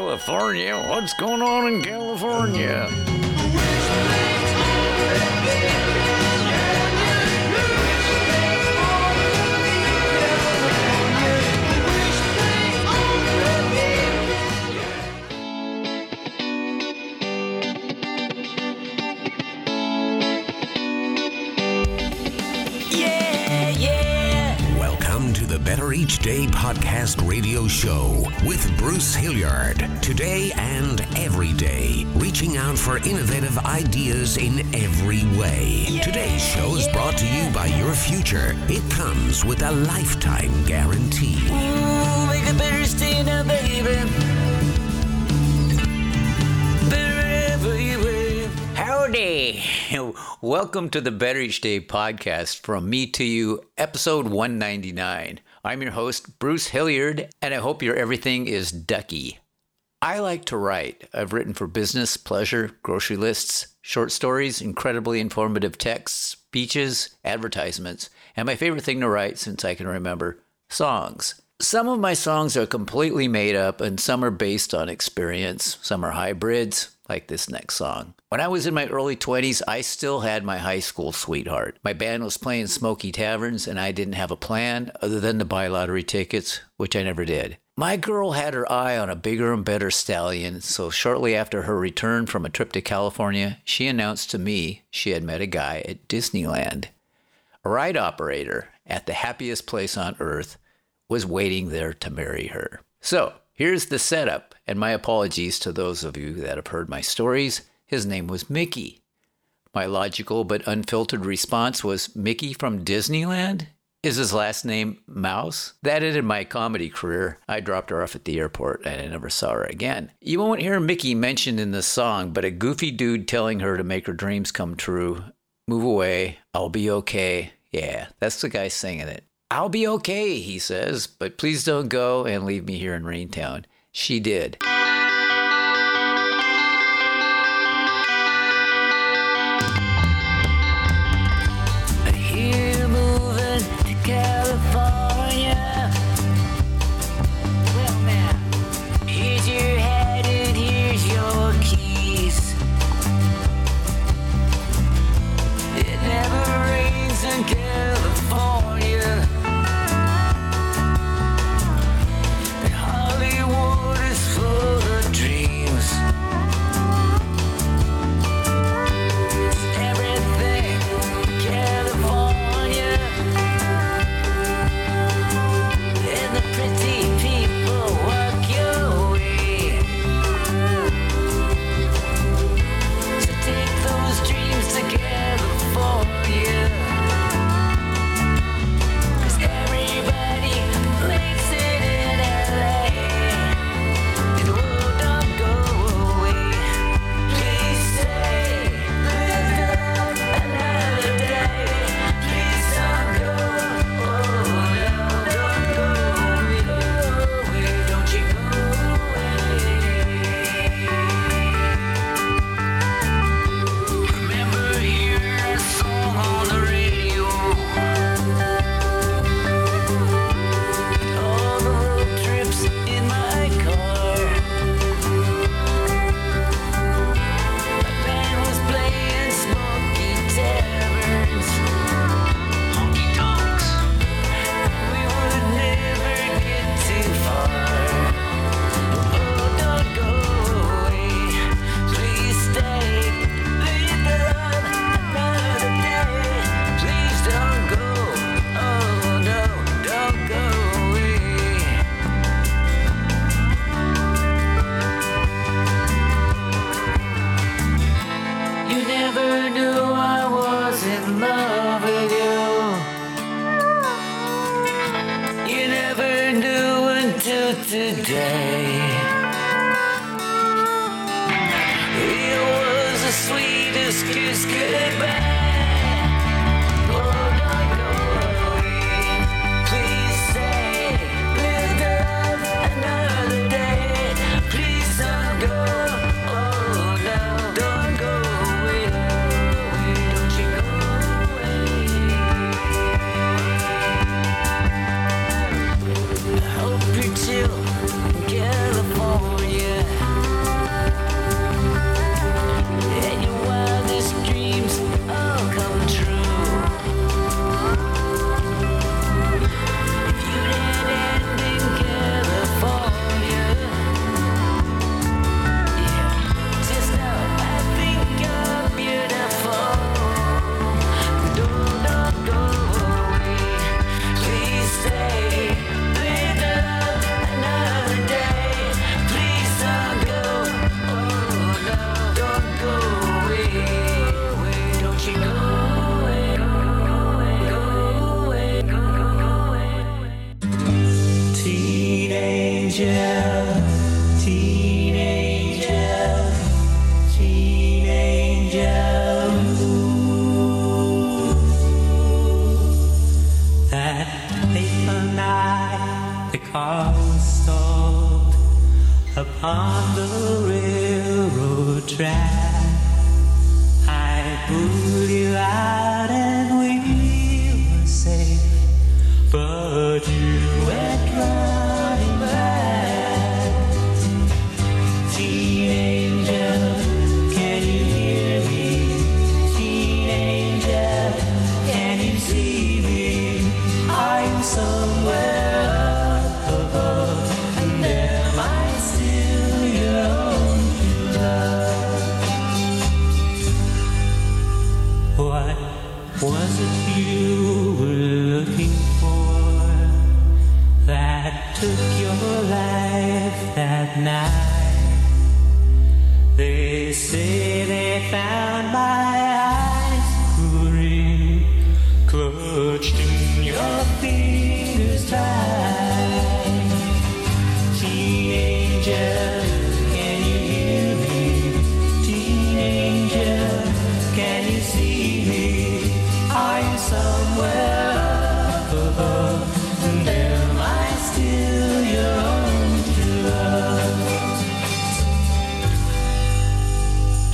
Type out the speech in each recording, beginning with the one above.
California? What's going on in California? Better Each Day podcast radio show with Bruce Hilliard. Today and every day, reaching out for innovative ideas in every way. Today's show is brought to you by your future. It comes with a lifetime guarantee. Ooh, make it better stay now, baby. Better every way. Howdy! Welcome to the Better Each Day podcast from me to you, episode 199. I'm your host, Bruce Hilliard, and I hope your everything is ducky. I like to write. I've written for business, pleasure, grocery lists, short stories, incredibly informative texts, speeches, advertisements, and my favorite thing to write since I can remember songs. Some of my songs are completely made up, and some are based on experience. Some are hybrids, like this next song. When I was in my early 20s, I still had my high school sweetheart. My band was playing smoky taverns, and I didn't have a plan other than to buy lottery tickets, which I never did. My girl had her eye on a bigger and better stallion, so shortly after her return from a trip to California, she announced to me she had met a guy at Disneyland. A ride operator at the happiest place on earth was waiting there to marry her. So, here's the setup, and my apologies to those of you that have heard my stories. His name was Mickey. My logical but unfiltered response was Mickey from Disneyland? Is his last name Mouse? That ended my comedy career. I dropped her off at the airport and I never saw her again. You won't hear Mickey mentioned in the song, but a goofy dude telling her to make her dreams come true. Move away. I'll be okay. Yeah, that's the guy singing it. I'll be okay, he says, but please don't go and leave me here in Raintown. She did. teenager. That fateful night, the car was stalled upon the railroad track.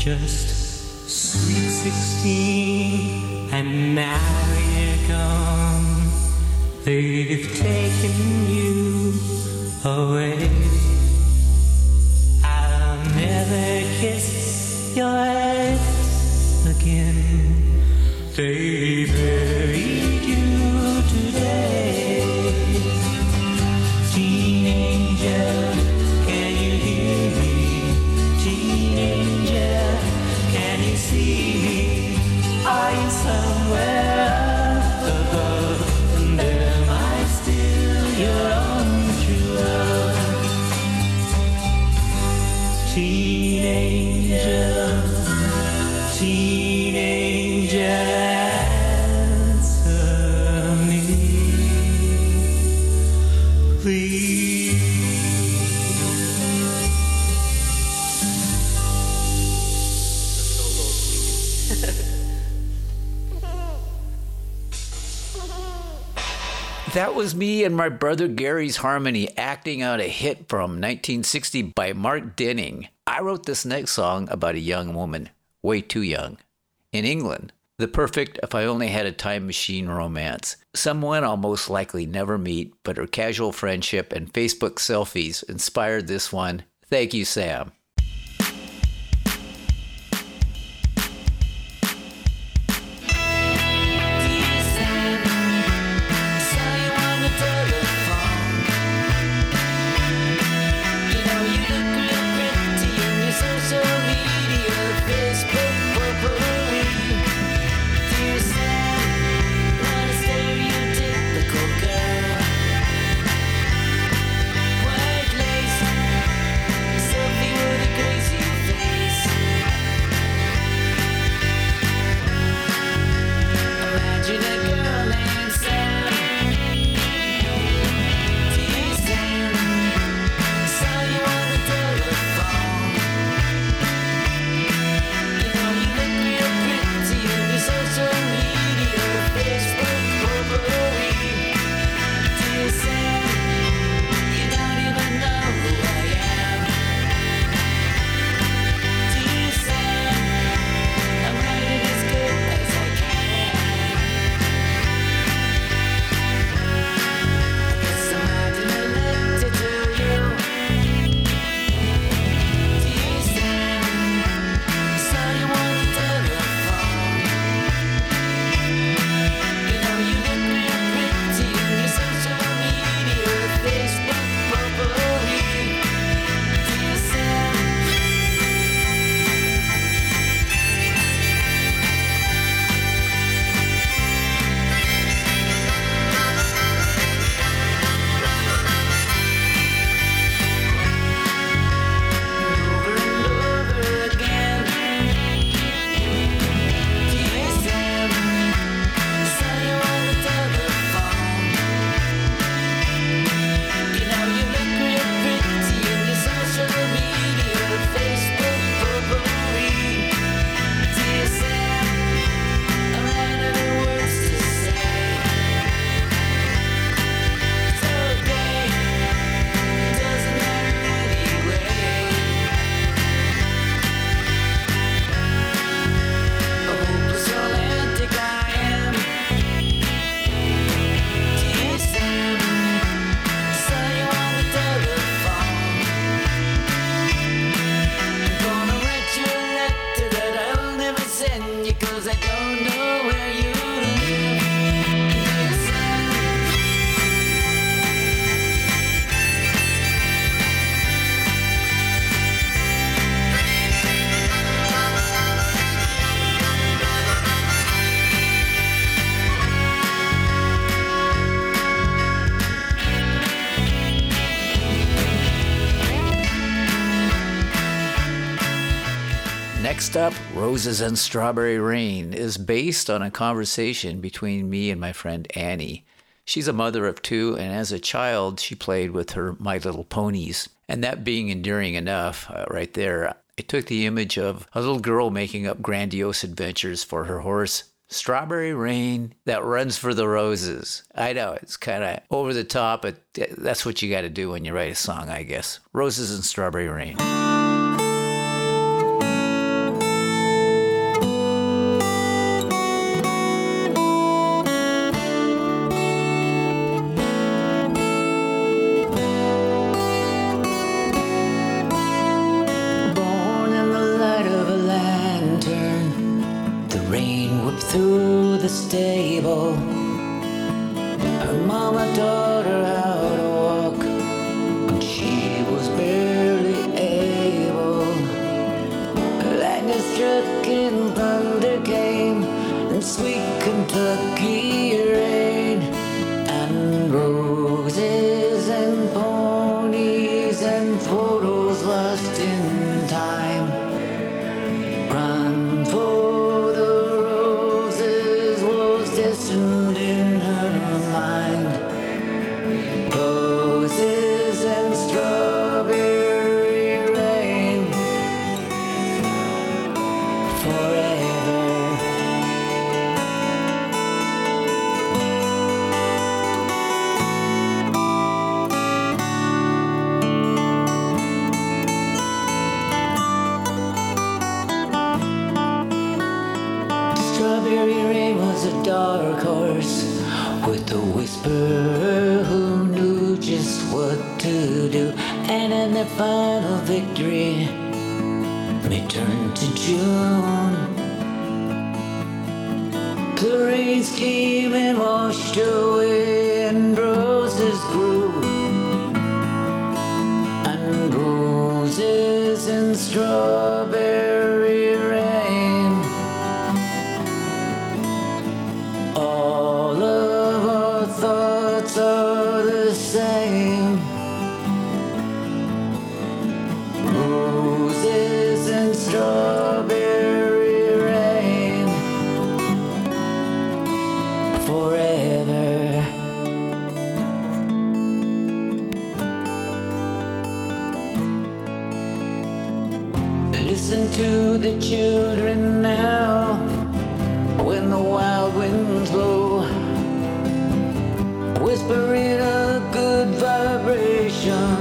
Just sweet sixteen, and now you're gone. They've taken you away. I'll never kiss your That was me and my brother Gary's harmony acting out a hit from 1960 by Mark Dinning. I wrote this next song about a young woman, way too young, in England. The perfect if I only had a time machine romance. Someone I'll most likely never meet, but her casual friendship and Facebook selfies inspired this one. Thank you, Sam. Next up, Roses and Strawberry Rain is based on a conversation between me and my friend Annie. She's a mother of two, and as a child, she played with her My Little Ponies. And that being endearing enough, uh, right there, I took the image of a little girl making up grandiose adventures for her horse. Strawberry rain that runs for the roses. I know it's kind of over the top, but that's what you got to do when you write a song, I guess. Roses and strawberry rain. Final victory, may turn to June. Rains came and washed away, and roses grew. And roses and strawberry to the children now when the wild winds blow, whispering a good vibration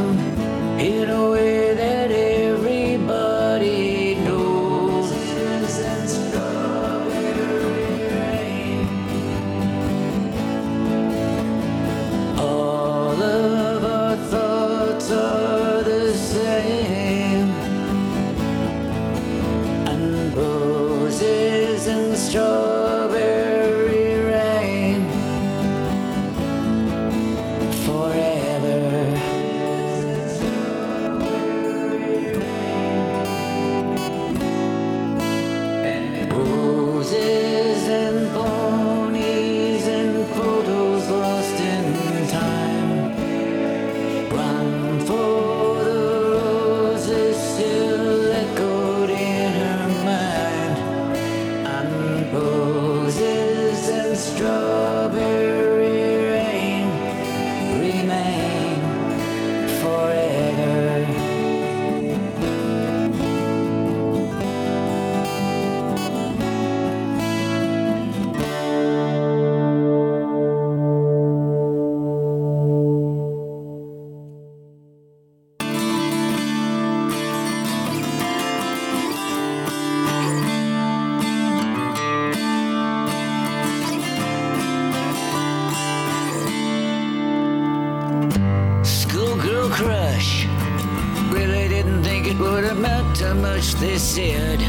it would amount to much, they said.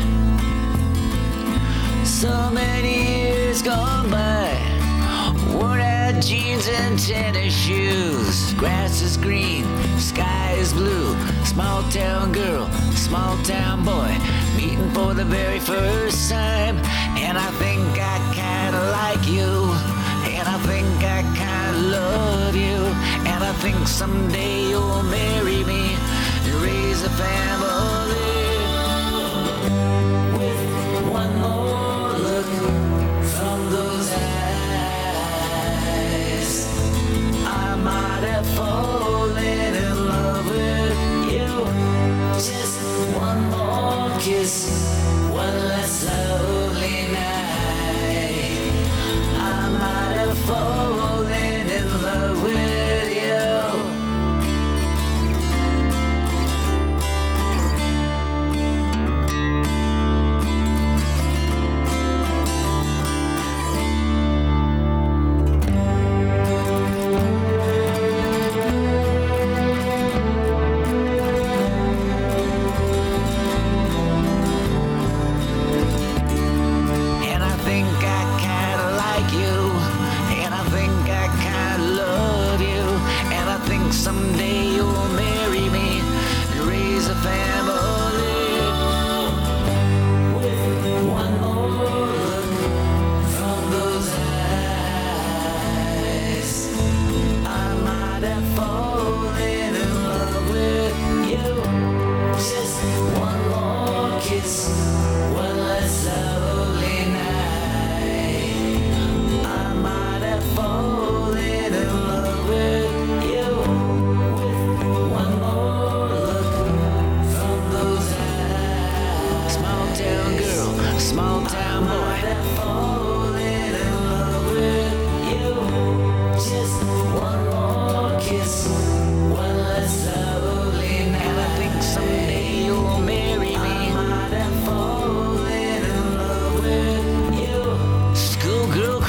So many years gone by. Worn out jeans and tennis shoes. Grass is green, sky is blue. Small town girl, small town boy. Meeting for the very first time. And I think I kinda like you. And I think I kinda love you. And I think someday you'll marry me raise a family.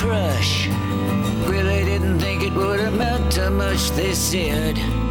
crush. Really didn't think it would amount to much, they said.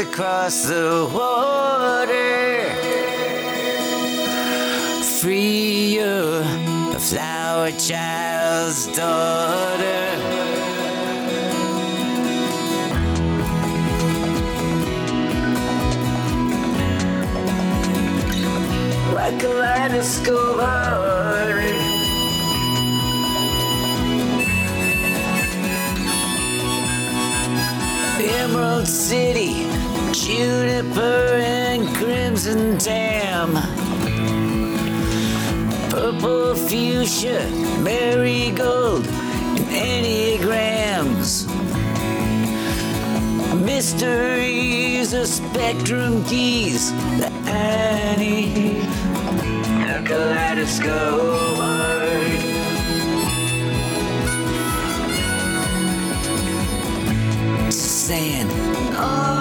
Across the water. Free you, a flower child's daughter. like a kaleidoscope heart. Emerald City, juniper and crimson tam. Purple fuchsia, marigold, and enneagrams. Mysteries of spectrum keys, the Annie, a kaleidoscope art. Saying on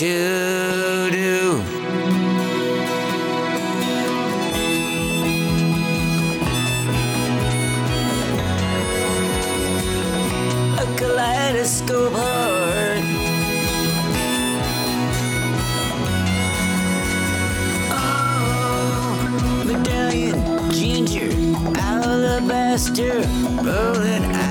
to do. A kaleidoscope heart. Oh, medallion, ginger, alabaster, rolling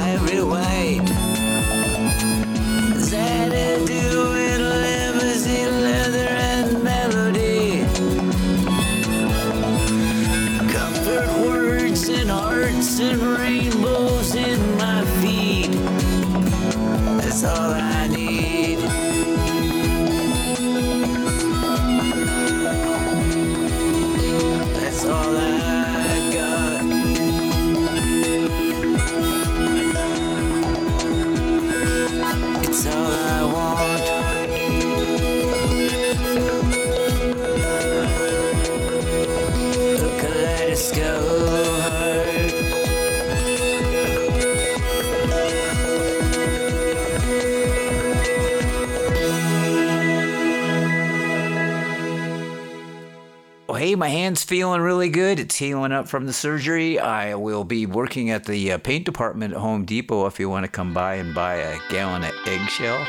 hand's feeling really good. It's healing up from the surgery. I will be working at the uh, paint department at Home Depot. If you want to come by and buy a gallon of eggshell,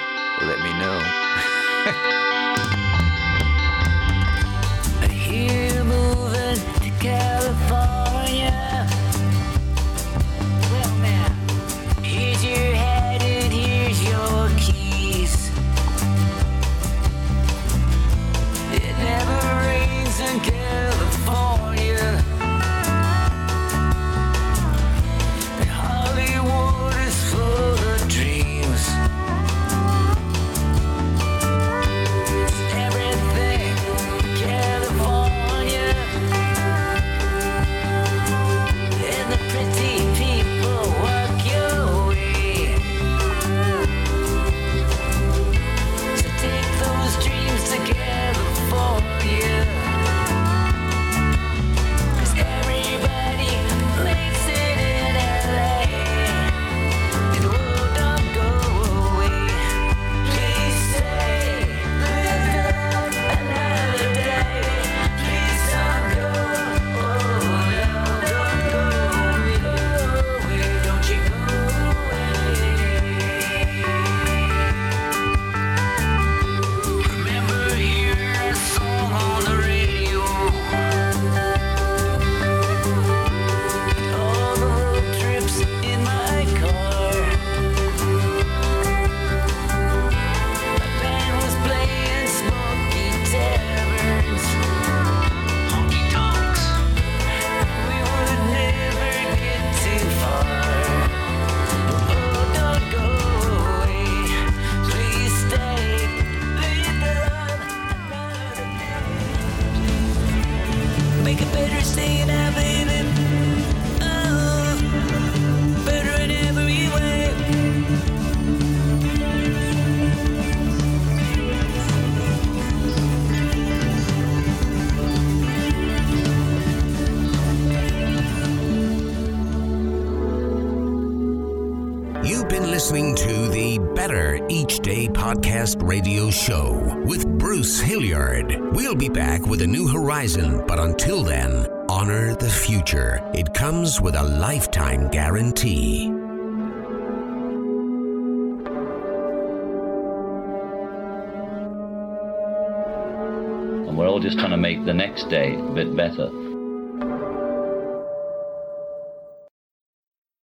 let me know. Radio show with Bruce Hilliard. We'll be back with a new horizon, but until then, honor the future. It comes with a lifetime guarantee. and we're all just trying to make the next day a bit better.